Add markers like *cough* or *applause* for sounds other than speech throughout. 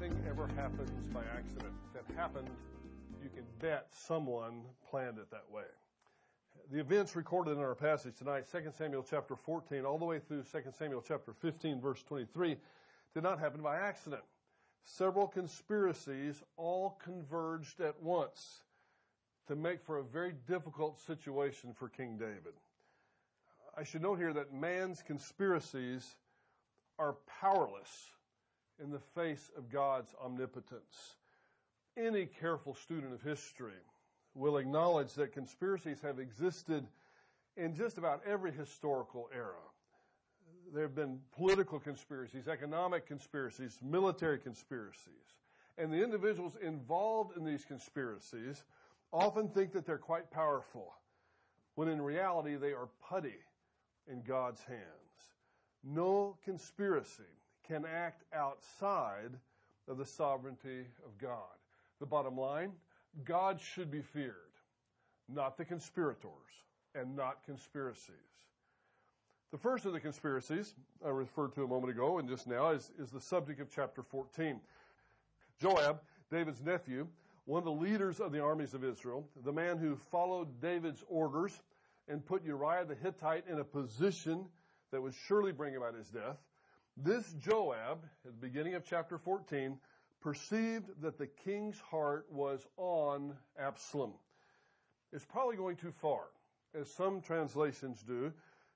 Nothing ever happens by accident. If it happened, you can bet someone planned it that way. The events recorded in our passage tonight, 2 Samuel chapter 14, all the way through 2 Samuel chapter 15, verse 23, did not happen by accident. Several conspiracies all converged at once to make for a very difficult situation for King David. I should note here that man's conspiracies are powerless in the face of God's omnipotence. Any careful student of history will acknowledge that conspiracies have existed in just about every historical era. There have been political conspiracies, economic conspiracies, military conspiracies. And the individuals involved in these conspiracies often think that they're quite powerful, when in reality they are putty in God's hands. No conspiracy can act outside of the sovereignty of God. The bottom line, God should be feared, not the conspirators and not conspiracies. The first of the conspiracies I referred to a moment ago and just now is, is the subject of chapter 14. Joab, David's nephew, one of the leaders of the armies of Israel, the man who followed David's orders and put Uriah the Hittite in a position that would surely bring about his death, this Joab, at the beginning of chapter 14, perceived that the king's heart was on Absalom. It's probably going too far, as some translations do,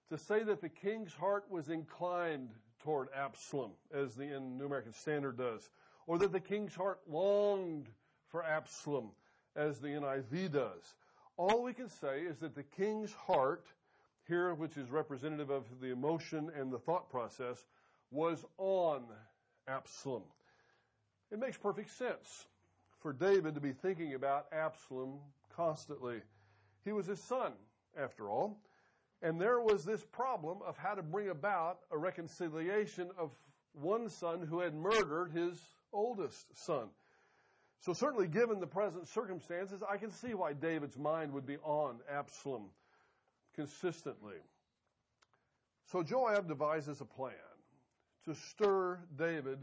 to say that the king's heart was inclined toward Absalom, as the New American Standard does, or that the king's heart longed for Absalom, as the NIV does. All we can say is that the king's heart, here, which is representative of the emotion and the thought process, was on Absalom. It makes perfect sense for David to be thinking about Absalom constantly. He was his son, after all. And there was this problem of how to bring about a reconciliation of one son who had murdered his oldest son. So certainly given the present circumstances, I can see why David's mind would be on Absalom consistently. So Joab devises a plan to stir David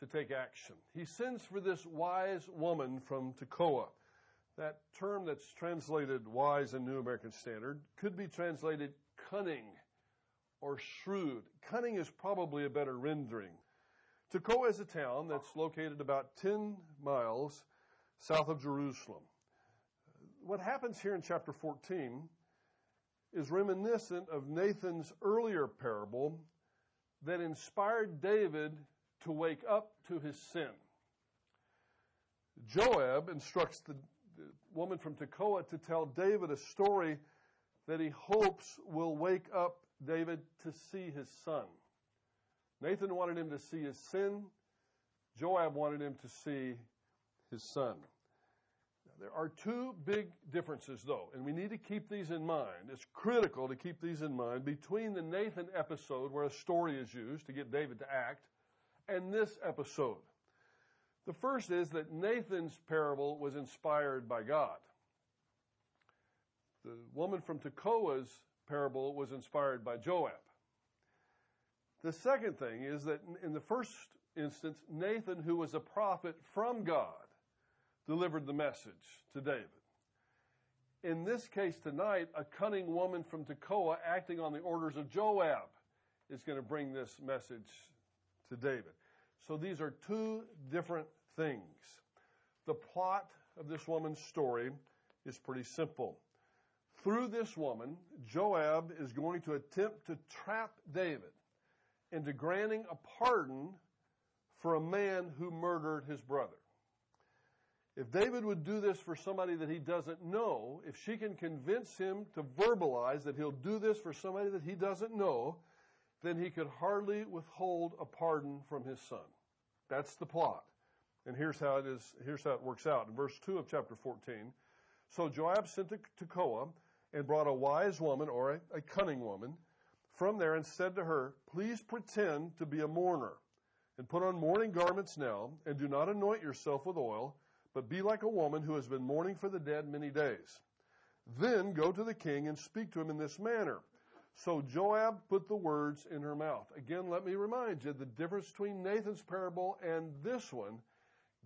to take action. He sends for this wise woman from Tekoa. That term that's translated wise in New American Standard could be translated cunning or shrewd. Cunning is probably a better rendering. Tekoa is a town that's located about 10 miles south of Jerusalem. What happens here in chapter 14 is reminiscent of Nathan's earlier parable that inspired David to wake up to his sin. Joab instructs the, woman from Tekoa to tell David a story that he hopes will wake up David to see his son. Nathan wanted him to see his sin. Joab wanted him to see his son. There are two big differences, though, and we need to keep these in mind. It's critical to keep these in mind between the Nathan episode, where a story is used to get David to act, and this episode. The first is that Nathan's parable was inspired by God. The woman from Tekoa's parable was inspired by Joab. The second thing is that in the first instance, Nathan, who was a prophet from God, delivered the message to David. In this case tonight, a cunning woman from Tekoa acting on the orders of Joab is going to bring this message to David. So these are two different things. The plot of this woman's story is pretty simple. Through this woman, Joab is going to attempt to trap David into granting a pardon for a man who murdered his brother. If David would do this for somebody that he doesn't know, if she can convince him to verbalize that he'll do this for somebody that he doesn't know, then he could hardly withhold a pardon from his son. That's the plot. And here's how it is, here's how it works out. In verse 2 of chapter 14, so Joab sent to Tekoa and brought a wise woman or a, a cunning woman from there and said to her, please pretend to be a mourner and put on mourning garments now and do not anoint yourself with oil but be like a woman who has been mourning for the dead many days. Then go to the king and speak to him in this manner. So Joab put the words in her mouth. Again, let me remind you the difference between Nathan's parable and this one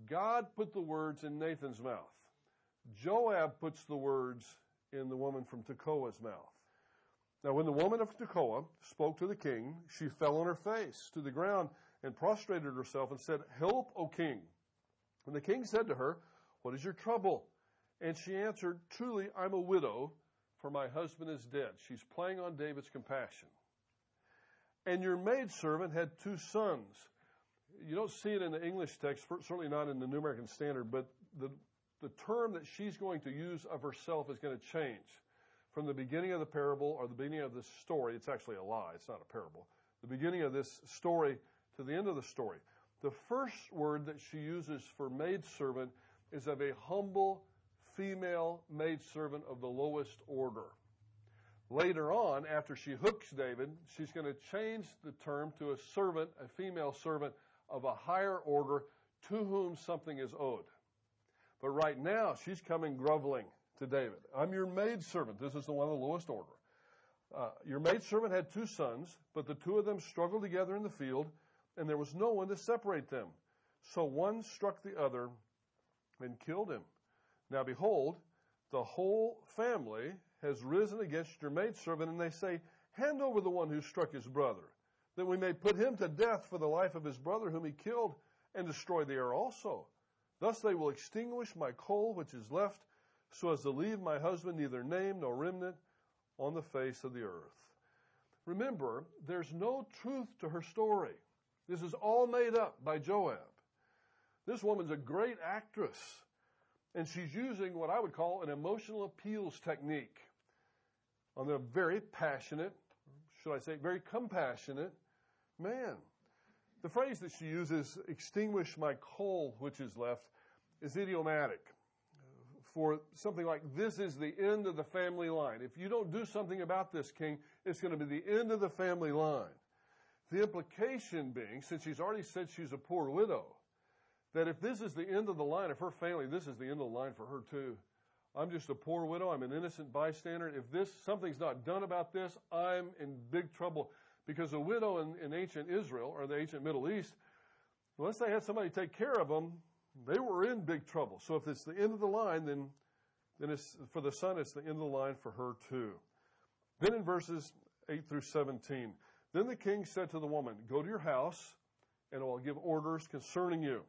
God put the words in Nathan's mouth. Joab puts the words in the woman from Tekoa's mouth. Now, when the woman of Tekoa spoke to the king, she fell on her face to the ground and prostrated herself and said, Help, O king. And the king said to her, What is your trouble? And she answered, Truly, I'm a widow, for my husband is dead. She's playing on David's compassion. And your maidservant had two sons. You don't see it in the English text, certainly not in the New American Standard, but the, the term that she's going to use of herself is going to change. From the beginning of the parable or the beginning of this story, it's actually a lie, it's not a parable. The beginning of this story to the end of the story. The first word that she uses for maidservant is of a humble female maidservant of the lowest order. Later on, after she hooks David, she's going to change the term to a servant, a female servant of a higher order to whom something is owed. But right now, she's coming groveling to David. I'm your maidservant. This is the one of the lowest order. Uh, your maidservant had two sons, but the two of them struggled together in the field, and there was no one to separate them. So one struck the other and killed him. Now behold, the whole family has risen against your maidservant, and they say, Hand over the one who struck his brother, that we may put him to death for the life of his brother whom he killed, and destroy the heir also. Thus they will extinguish my coal which is left, so as to leave my husband neither name nor remnant on the face of the earth. Remember, there's no truth to her story. This is all made up by Joab. This woman's a great actress, and she's using what I would call an emotional appeals technique on a very passionate, should I say, very compassionate man. The phrase that she uses, extinguish my coal which is left, is idiomatic for something like this is the end of the family line. If you don't do something about this, king, it's going to be the end of the family line. The implication being, since she's already said she's a poor widow, that if this is the end of the line of her family, this is the end of the line for her too. I'm just a poor widow. I'm an innocent bystander. If this something's not done about this, I'm in big trouble. Because a widow in, in ancient Israel or the ancient Middle East, unless they had somebody take care of them, they were in big trouble. So if it's the end of the line, then then it's for the son, it's the end of the line for her too. Then in verses 8 through 17, then the king said to the woman, Go to your house, and I will give orders concerning you.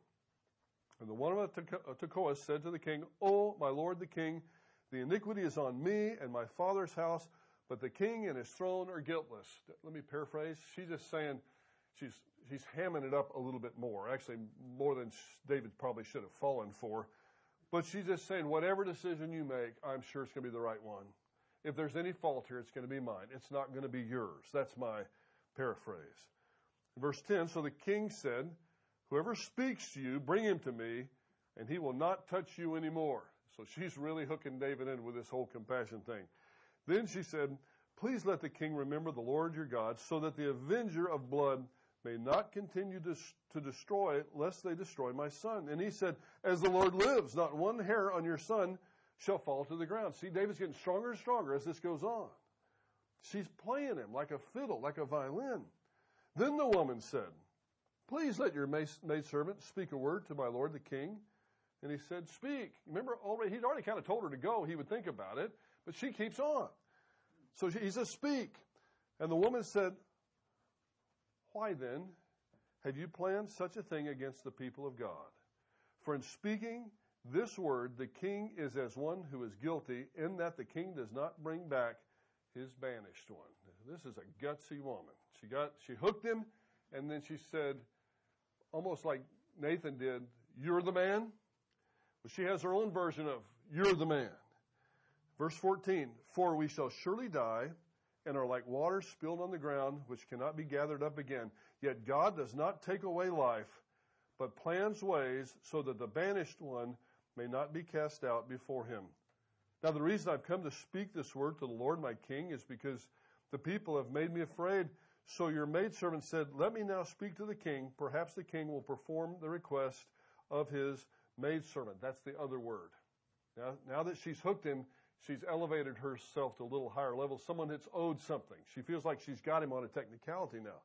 And the woman of Tekoa said to the king, Oh, my lord the king, the iniquity is on me and my father's house, but the king and his throne are guiltless. Let me paraphrase. She's just saying, she's, she's hamming it up a little bit more. Actually, more than David probably should have fallen for. But she's just saying, whatever decision you make, I'm sure it's going to be the right one. If there's any fault here, it's going to be mine. It's not going to be yours. That's my paraphrase. Verse 10 So the king said, Whoever speaks to you, bring him to me, and he will not touch you anymore. So she's really hooking David in with this whole compassion thing. Then she said, Please let the king remember the Lord your God, so that the avenger of blood may not continue to, to destroy, lest they destroy my son. And he said, As the Lord lives, not one hair on your son shall fall to the ground. See, David's getting stronger and stronger as this goes on. She's playing him like a fiddle, like a violin. Then the woman said, Please let your maidservant speak a word to my lord the king. And he said, Speak. Remember, already, he'd already kind of told her to go. He would think about it. But she keeps on. So he says, Speak. And the woman said, why then have you planned such a thing against the people of God? For in speaking this word, the king is as one who is guilty, in that the king does not bring back his banished one. This is a gutsy woman. She got she hooked him, and then she said, almost like Nathan did, You're the man. But she has her own version of You're the man. Verse 14, For we shall surely die and are like water spilled on the ground, which cannot be gathered up again. Yet God does not take away life, but plans ways so that the banished one may not be cast out before him. Now, the reason I've come to speak this word to the Lord my King is because the people have made me afraid. So your maidservant said, Let me now speak to the king. Perhaps the king will perform the request of his maidservant. That's the other word. Now, now that she's hooked him, she's elevated herself to a little higher level. Someone that's owed something. She feels like she's got him on a technicality now.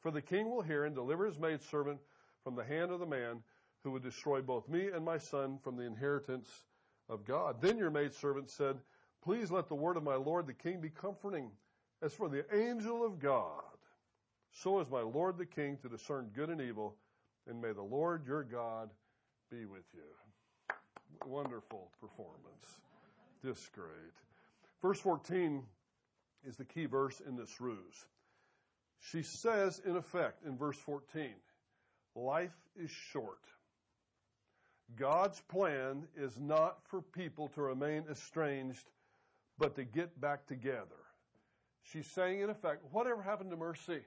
For the king will hear and deliver his maidservant from the hand of the man who would destroy both me and my son from the inheritance of God. Then your maidservant said, Please let the word of my Lord the king be comforting. As for the angel of God, so is my Lord the king to discern good and evil, and may the Lord your God be with you. Wonderful performance. Just great. Verse 14 is the key verse in this ruse. She says, in effect, in verse 14, life is short. God's plan is not for people to remain estranged, but to get back together. She's saying, in effect, whatever happened to mercy?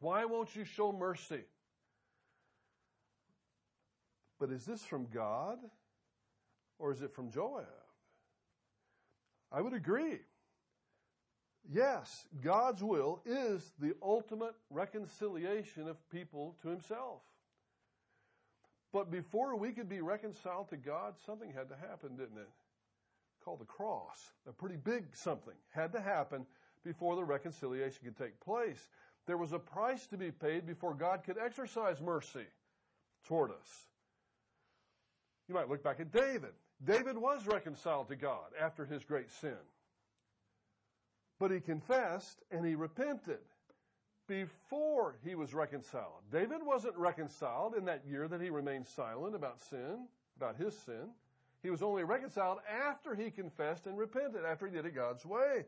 Why won't you show mercy? But is this from God or is it from Joab? I would agree. Yes, God's will is the ultimate reconciliation of people to Himself. But before we could be reconciled to God, something had to happen, didn't it? Called the cross. A pretty big something had to happen before the reconciliation could take place. There was a price to be paid before God could exercise mercy toward us. You might look back at David. David was reconciled to God after his great sin. But he confessed and he repented before he was reconciled. David wasn't reconciled in that year that he remained silent about sin, about his sin. He was only reconciled after he confessed and repented, after he did it God's way.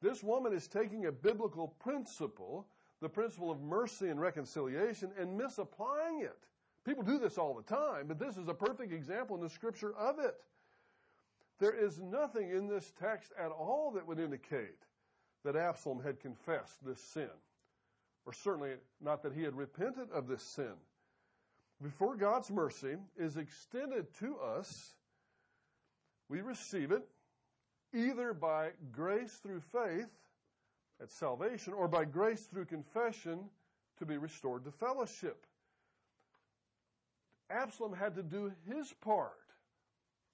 This woman is taking a biblical principle, the principle of mercy and reconciliation, and misapplying it. People do this all the time, but this is a perfect example in the scripture of it. There is nothing in this text at all that would indicate that Absalom had confessed this sin, or certainly not that he had repented of this sin. Before God's mercy is extended to us, we receive it either by grace through faith at salvation or by grace through confession to be restored to fellowship. Absalom had to do his part.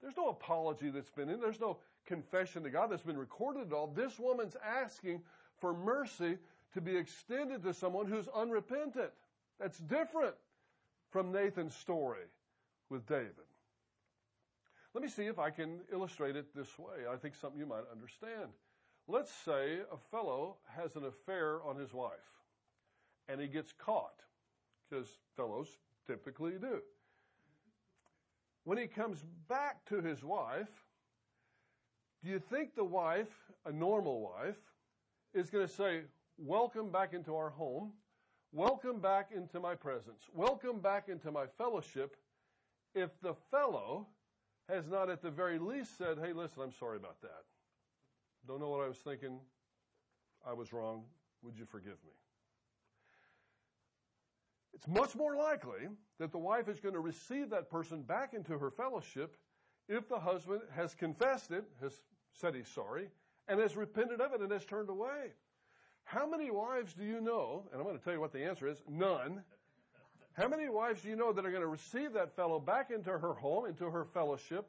There's no apology that's been in. There's no confession to God that's been recorded at all. This woman's asking for mercy to be extended to someone who's unrepentant. That's different from Nathan's story with David. Let me see if I can illustrate it this way. I think something you might understand. Let's say a fellow has an affair on his wife and he gets caught, because fellows typically do. When he comes back to his wife, do you think the wife, a normal wife, is going to say, Welcome back into our home. Welcome back into my presence. Welcome back into my fellowship. If the fellow has not at the very least said, Hey, listen, I'm sorry about that. Don't know what I was thinking. I was wrong. Would you forgive me? It's much more likely that the wife is going to receive that person back into her fellowship if the husband has confessed it, has said he's sorry, and has repented of it and has turned away. How many wives do you know, and I'm going to tell you what the answer is, none. How many wives do you know that are going to receive that fellow back into her home, into her fellowship,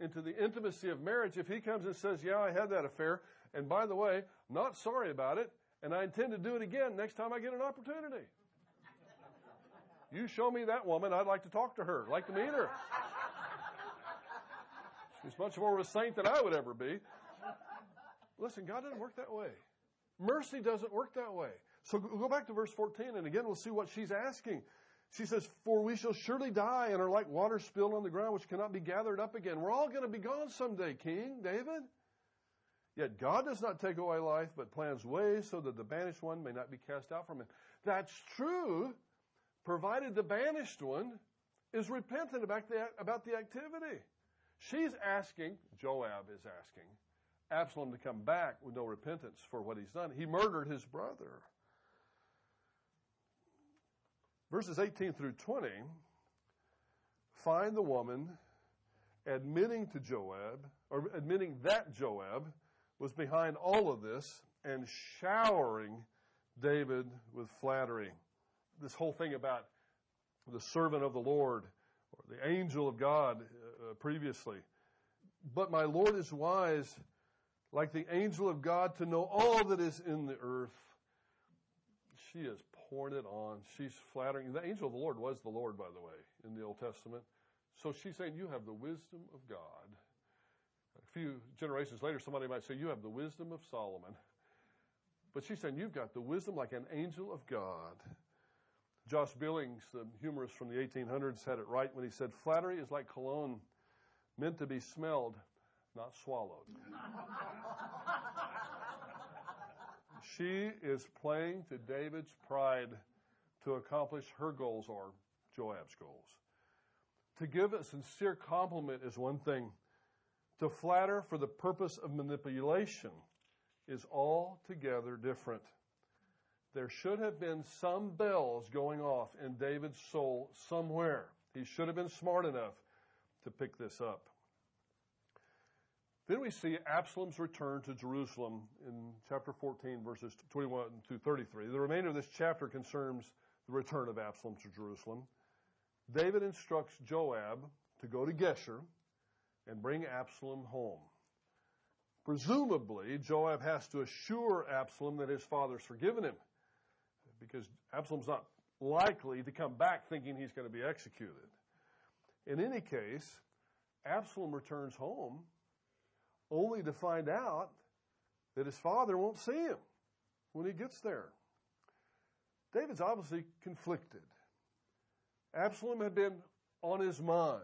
into the intimacy of marriage if he comes and says, Yeah, I had that affair, and by the way, not sorry about it, and I intend to do it again next time I get an opportunity? You show me that woman, I'd like to talk to her, like to meet her. She's much more of a saint than I would ever be. Listen, God doesn't work that way. Mercy doesn't work that way. So go back to verse 14, and again, we'll see what she's asking. She says, For we shall surely die and are like water spilled on the ground, which cannot be gathered up again. We're all going to be gone someday, King David. Yet God does not take away life, but plans ways so that the banished one may not be cast out from him. That's true, provided the banished one is repentant about the, about the activity. She's asking, Joab is asking, Absalom to come back with no repentance for what he's done. He murdered his brother. Verses 18 through 20 find the woman admitting to Joab, or admitting that Joab was behind all of this and showering David with flattery. This whole thing about the servant of the Lord or the angel of God uh, previously. But my Lord is wise, like the angel of God, to know all that is in the earth. She is pouring it on. She's flattering. The angel of the Lord was the Lord, by the way, in the Old Testament. So she's saying, You have the wisdom of God. A few generations later, somebody might say, You have the wisdom of Solomon. But she's saying, You've got the wisdom like an angel of God. Josh Billings, the humorist from the 1800s, had it right when he said, Flattery is like cologne, meant to be smelled, not swallowed. *laughs* she is playing to David's pride to accomplish her goals or Joab's goals. To give a sincere compliment is one thing. To flatter for the purpose of manipulation is altogether different. There should have been some bells going off in David's soul somewhere. He should have been smart enough to pick this up. Then we see Absalom's return to Jerusalem in chapter 14, verses 21 to 33. The remainder of this chapter concerns the return of Absalom to Jerusalem. David instructs Joab to go to Geshur and bring Absalom home. Presumably, Joab has to assure Absalom that his father's forgiven him because Absalom's not likely to come back thinking he's going to be executed. In any case, Absalom returns home only to find out that his father won't see him when he gets there. David's obviously conflicted. Absalom had been on his mind.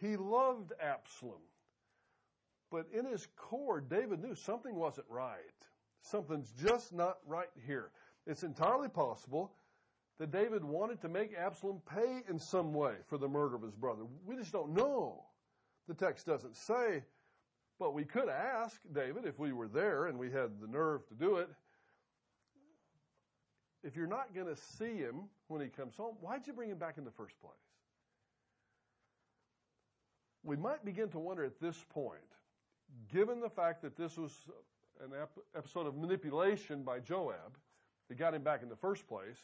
He loved Absalom. But in his core, David knew something wasn't right. Something's just not right here. It's entirely possible that David wanted to make Absalom pay in some way for the murder of his brother. We just don't know. The text doesn't say, but we could ask David if we were there and we had the nerve to do it. If you're not going to see him when he comes home, why'd you bring him back in the first place? We might begin to wonder at this point, given the fact that this was an episode of manipulation by Joab, that got him back in the first place,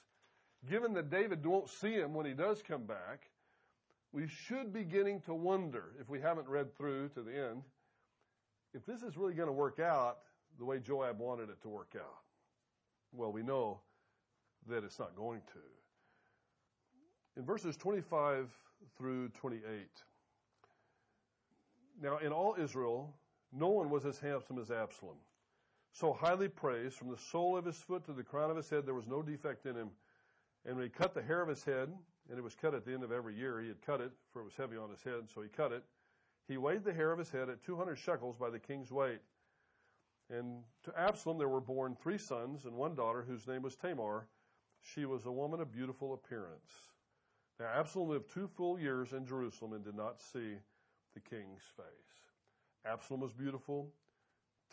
given that David won't see him when he does come back, we should be beginning to wonder, if we haven't read through to the end, if this is really going to work out the way Joab wanted it to work out. Well, we know that it's not going to. In verses 25 through 28, now in all Israel, no one was as handsome as Absalom so highly praised, from the sole of his foot to the crown of his head, there was no defect in him. And when he cut the hair of his head, and it was cut at the end of every year, he had cut it, for it was heavy on his head, so he cut it. He weighed the hair of his head at 200 shekels by the king's weight. And to Absalom there were born three sons and one daughter whose name was Tamar. She was a woman of beautiful appearance. Now Absalom lived two full years in Jerusalem and did not see the king's face. Absalom was beautiful.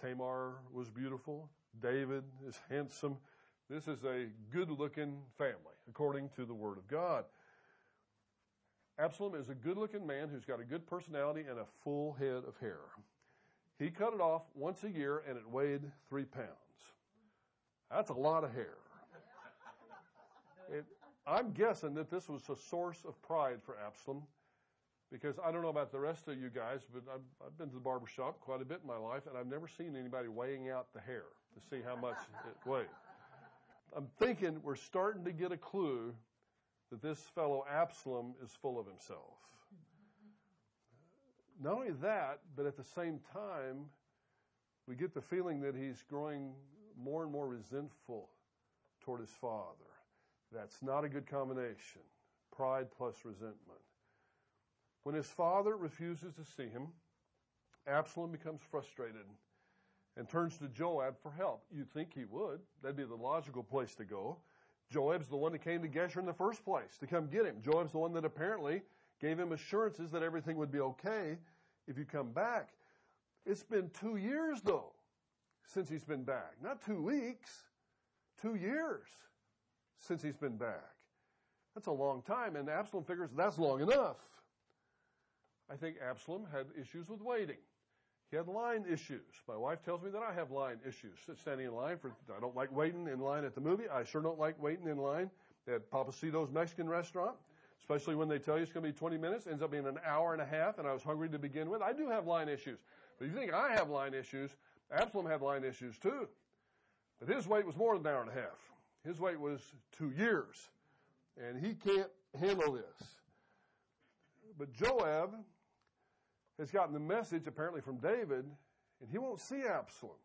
Tamar was beautiful. David is handsome. This is a good looking family, according to the Word of God. Absalom is a good looking man who's got a good personality and a full head of hair. He cut it off once a year and it weighed three pounds. That's a lot of hair. It, I'm guessing that this was a source of pride for Absalom because I don't know about the rest of you guys, but I've, I've been to the barber shop quite a bit in my life, and I've never seen anybody weighing out the hair to see how much it weighs. I'm thinking we're starting to get a clue that this fellow Absalom is full of himself. Not only that, but at the same time, we get the feeling that he's growing more and more resentful toward his father. That's not a good combination. Pride plus resentment. When his father refuses to see him, Absalom becomes frustrated and turns to Joab for help. You'd think he would. That'd be the logical place to go. Joab's the one that came to Geshur in the first place to come get him. Joab's the one that apparently gave him assurances that everything would be okay if you come back. It's been two years though since he's been back. Not two weeks, two years since he's been back. That's a long time and Absalom figures that's long enough. I think Absalom had issues with waiting. He had line issues. My wife tells me that I have line issues. Standing in line for, I don't like waiting in line at the movie. I sure don't like waiting in line at Papacito's Mexican restaurant, especially when they tell you it's going to be 20 minutes, ends up being an hour and a half, and I was hungry to begin with. I do have line issues. But if you think I have line issues, Absalom had line issues too. But his wait was more than an hour and a half. His wait was two years. And he can't handle this. But Joab has gotten the message apparently from David, and he won't see Absalom.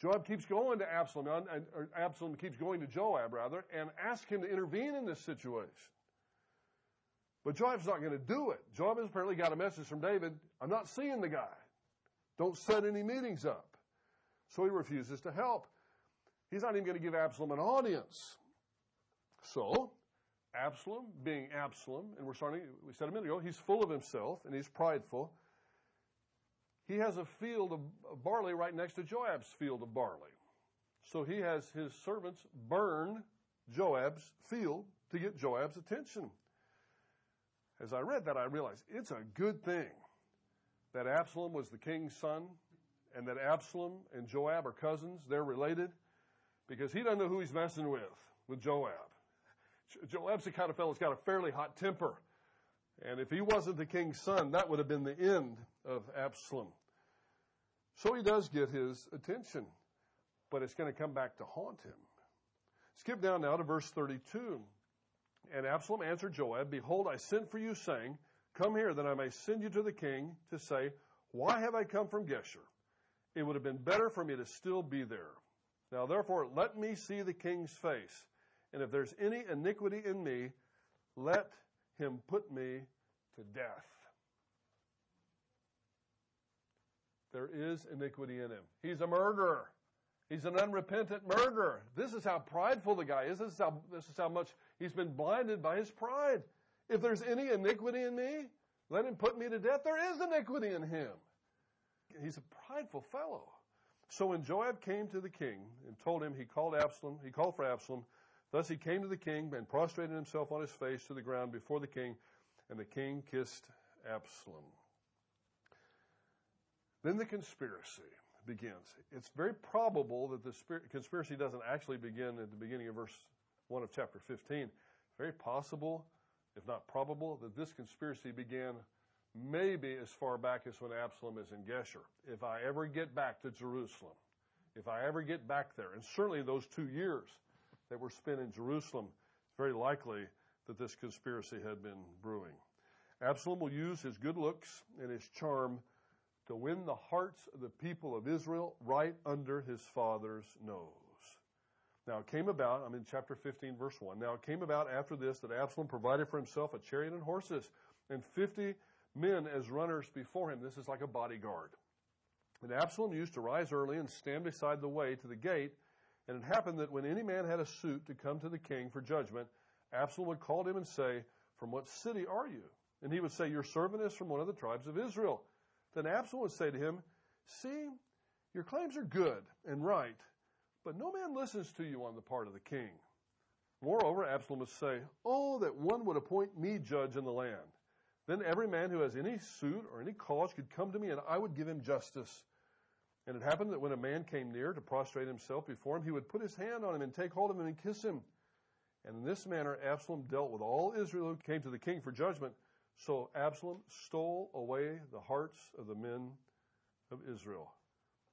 Joab keeps going to Absalom, and Absalom keeps going to Joab rather, and asks him to intervene in this situation. But Joab's not going to do it. Joab has apparently got a message from David, I'm not seeing the guy. Don't set any meetings up. So he refuses to help. He's not even going to give Absalom an audience. So, Absalom, being Absalom, and we're starting, we said a minute ago, he's full of himself and he's prideful. He has a field of barley right next to Joab's field of barley. So he has his servants burn Joab's field to get Joab's attention. As I read that, I realized it's a good thing that Absalom was the king's son and that Absalom and Joab are cousins. They're related because he doesn't know who he's messing with, with Joab. Joab's the kind of fellow that's got a fairly hot temper. And if he wasn't the king's son, that would have been the end of Absalom. So he does get his attention, but it's going to come back to haunt him. Skip down now to verse 32. And Absalom answered Joab, Behold, I sent for you, saying, Come here, that I may send you to the king to say, Why have I come from Geshur? It would have been better for me to still be there. Now therefore, let me see the king's face. And if there's any iniquity in me, let him put me to death. There is iniquity in him. He's a murderer. He's an unrepentant murderer. This is how prideful the guy is. This is how, this is how much he's been blinded by his pride. If there's any iniquity in me, let him put me to death. There is iniquity in him. He's a prideful fellow. So when Joab came to the king and told him he called Absalom, he called for Absalom, thus he came to the king and prostrated himself on his face to the ground before the king, and the king kissed Absalom. Then the conspiracy begins. It's very probable that the conspiracy doesn't actually begin at the beginning of verse 1 of chapter 15. Very possible, if not probable, that this conspiracy began maybe as far back as when Absalom is in Geshur. If I ever get back to Jerusalem, if I ever get back there, and certainly those two years that were spent in Jerusalem, it's very likely that this conspiracy had been brewing. Absalom will use his good looks and his charm to win the hearts of the people of Israel right under his father's nose. Now it came about, I'm in chapter 15, verse 1. Now it came about after this that Absalom provided for himself a chariot and horses and 50 men as runners before him. This is like a bodyguard. And Absalom used to rise early and stand beside the way to the gate. And it happened that when any man had a suit to come to the king for judgment, Absalom would call him and say, From what city are you? And he would say, Your servant is from one of the tribes of Israel. Then Absalom would say to him, See, your claims are good and right, but no man listens to you on the part of the king. Moreover, Absalom would say, Oh, that one would appoint me judge in the land. Then every man who has any suit or any cause could come to me, and I would give him justice. And it happened that when a man came near to prostrate himself before him, he would put his hand on him and take hold of him and kiss him. And in this manner, Absalom dealt with all Israel who came to the king for judgment. So Absalom stole away the hearts of the men of Israel.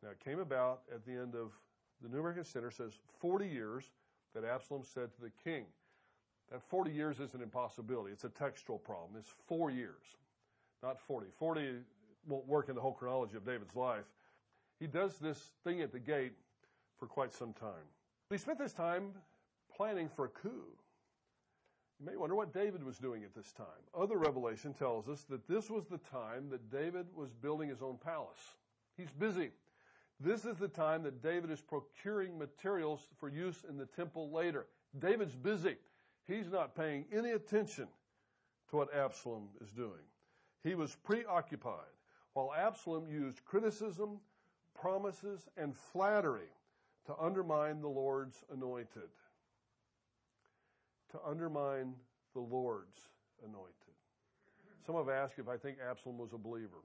Now it came about at the end of the New American Standard says 40 years that Absalom said to the king. That 40 years is an impossibility. It's a textual problem. It's four years, not 40. 40 won't work in the whole chronology of David's life. He does this thing at the gate for quite some time. He spent this time planning for a coup. You may wonder what David was doing at this time. Other revelation tells us that this was the time that David was building his own palace. He's busy. This is the time that David is procuring materials for use in the temple later. David's busy. He's not paying any attention to what Absalom is doing. He was preoccupied while Absalom used criticism, promises, and flattery to undermine the Lord's anointed to undermine the Lord's anointed. Some have asked if I think Absalom was a believer.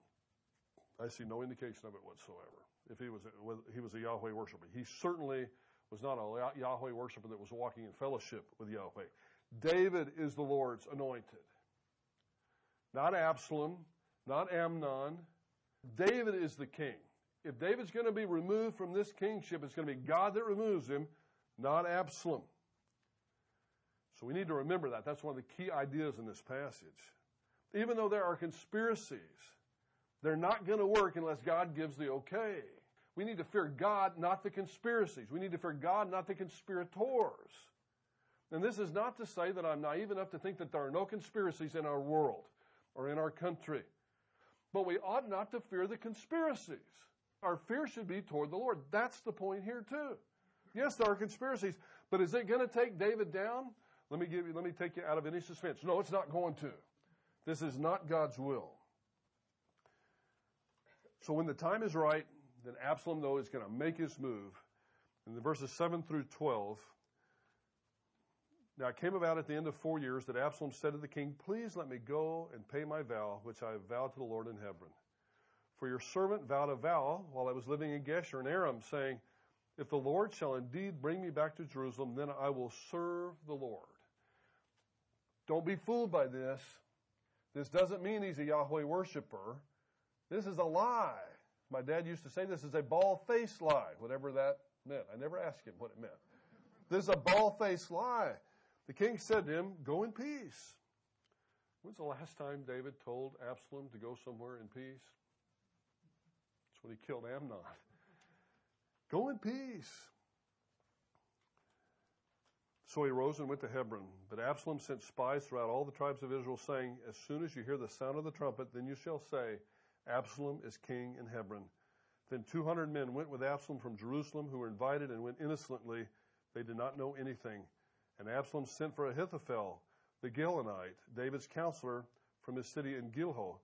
I see no indication of it whatsoever. If he was a, he was a Yahweh worshiper, he certainly was not a Yahweh worshiper that was walking in fellowship with Yahweh. David is the Lord's anointed. Not Absalom, not Amnon. David is the king. If David's going to be removed from this kingship, it's going to be God that removes him, not Absalom. So we need to remember that. That's one of the key ideas in this passage. Even though there are conspiracies, they're not going to work unless God gives the okay. We need to fear God, not the conspiracies. We need to fear God, not the conspirators. And this is not to say that I'm naive enough to think that there are no conspiracies in our world or in our country. But we ought not to fear the conspiracies. Our fear should be toward the Lord. That's the point here too. Yes, there are conspiracies, but is it going to take David down? Let me give you, let me take you out of any suspense. No, it's not going to. This is not God's will. So when the time is right, then Absalom, though, is going to make his move. In the verses 7 through 12, now it came about at the end of four years that Absalom said to the king, Please let me go and pay my vow, which I have vowed to the Lord in Hebron. For your servant vowed a vow while I was living in Geshur and Aram, saying, If the Lord shall indeed bring me back to Jerusalem, then I will serve the Lord. Don't be fooled by this. This doesn't mean he's a Yahweh worshiper. This is a lie. My dad used to say this is a bald-faced lie, whatever that meant. I never asked him what it meant. This is a bald-faced lie. The king said to him, Go in peace. When's the last time David told Absalom to go somewhere in peace? That's when he killed Amnon. Go in peace. So he rose and went to Hebron. But Absalom sent spies throughout all the tribes of Israel, saying, As soon as you hear the sound of the trumpet, then you shall say, Absalom is king in Hebron. Then 200 men went with Absalom from Jerusalem who were invited and went innocently. They did not know anything. And Absalom sent for Ahithophel, the Gilonite, David's counselor from his city in Giloh,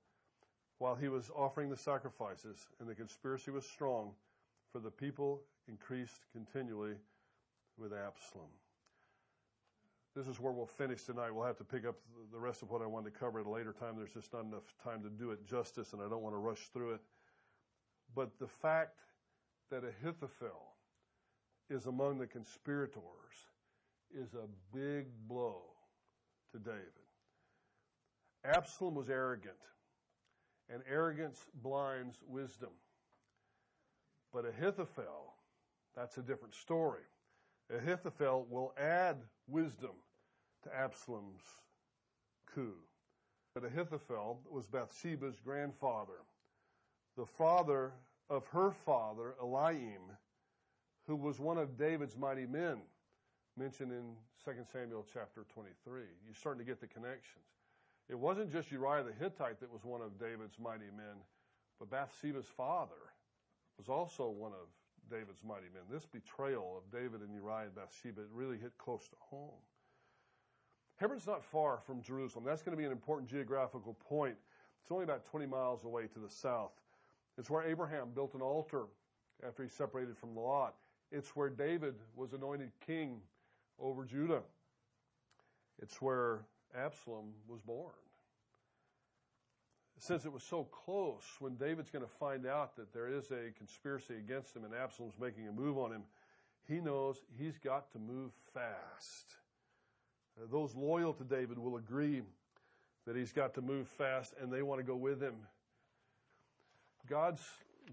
while he was offering the sacrifices. And the conspiracy was strong, for the people increased continually with Absalom. This is where we'll finish tonight. We'll have to pick up the rest of what I wanted to cover at a later time. There's just not enough time to do it justice, and I don't want to rush through it. But the fact that Ahithophel is among the conspirators is a big blow to David. Absalom was arrogant, and arrogance blinds wisdom. But Ahithophel, that's a different story. Ahithophel will add wisdom to Absalom's coup. But Ahithophel was Bathsheba's grandfather, the father of her father, Eliam, who was one of David's mighty men, mentioned in 2 Samuel chapter 23. You're starting to get the connections. It wasn't just Uriah the Hittite that was one of David's mighty men, but Bathsheba's father was also one of David's mighty men. This betrayal of David and Uriah and Bathsheba really hit close to home. Hebron's not far from Jerusalem. That's going to be an important geographical point. It's only about 20 miles away to the south. It's where Abraham built an altar after he separated from Lot. It's where David was anointed king over Judah. It's where Absalom was born. Since it was so close, when David's going to find out that there is a conspiracy against him and Absalom's making a move on him, he knows he's got to move fast. Uh, those loyal to David will agree that he's got to move fast and they want to go with him. God's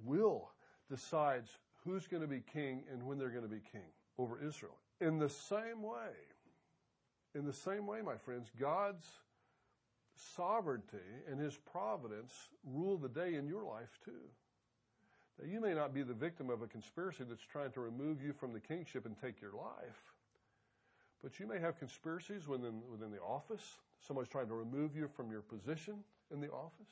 will decides who's going to be king and when they're going to be king over Israel. In the same way, in the same way, my friends, God's sovereignty and his providence rule the day in your life too. Now, you may not be the victim of a conspiracy that's trying to remove you from the kingship and take your life. But you may have conspiracies within, within the office. Somebody's trying to remove you from your position in the office.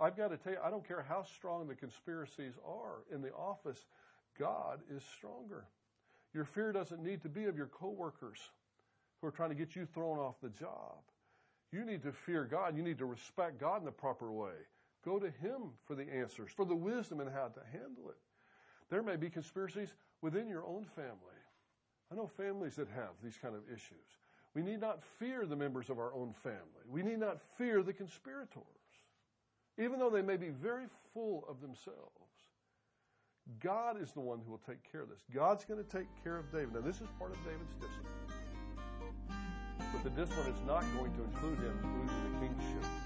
I've got to tell you, I don't care how strong the conspiracies are in the office, God is stronger. Your fear doesn't need to be of your coworkers who are trying to get you thrown off the job. You need to fear God. You need to respect God in the proper way. Go to Him for the answers, for the wisdom and how to handle it. There may be conspiracies within your own family. I know families that have these kind of issues. We need not fear the members of our own family. We need not fear the conspirators, even though they may be very full of themselves. God is the one who will take care of this. God's going to take care of David. Now, this is part of David's discipline. But the discipline is not going to include him losing the kingship.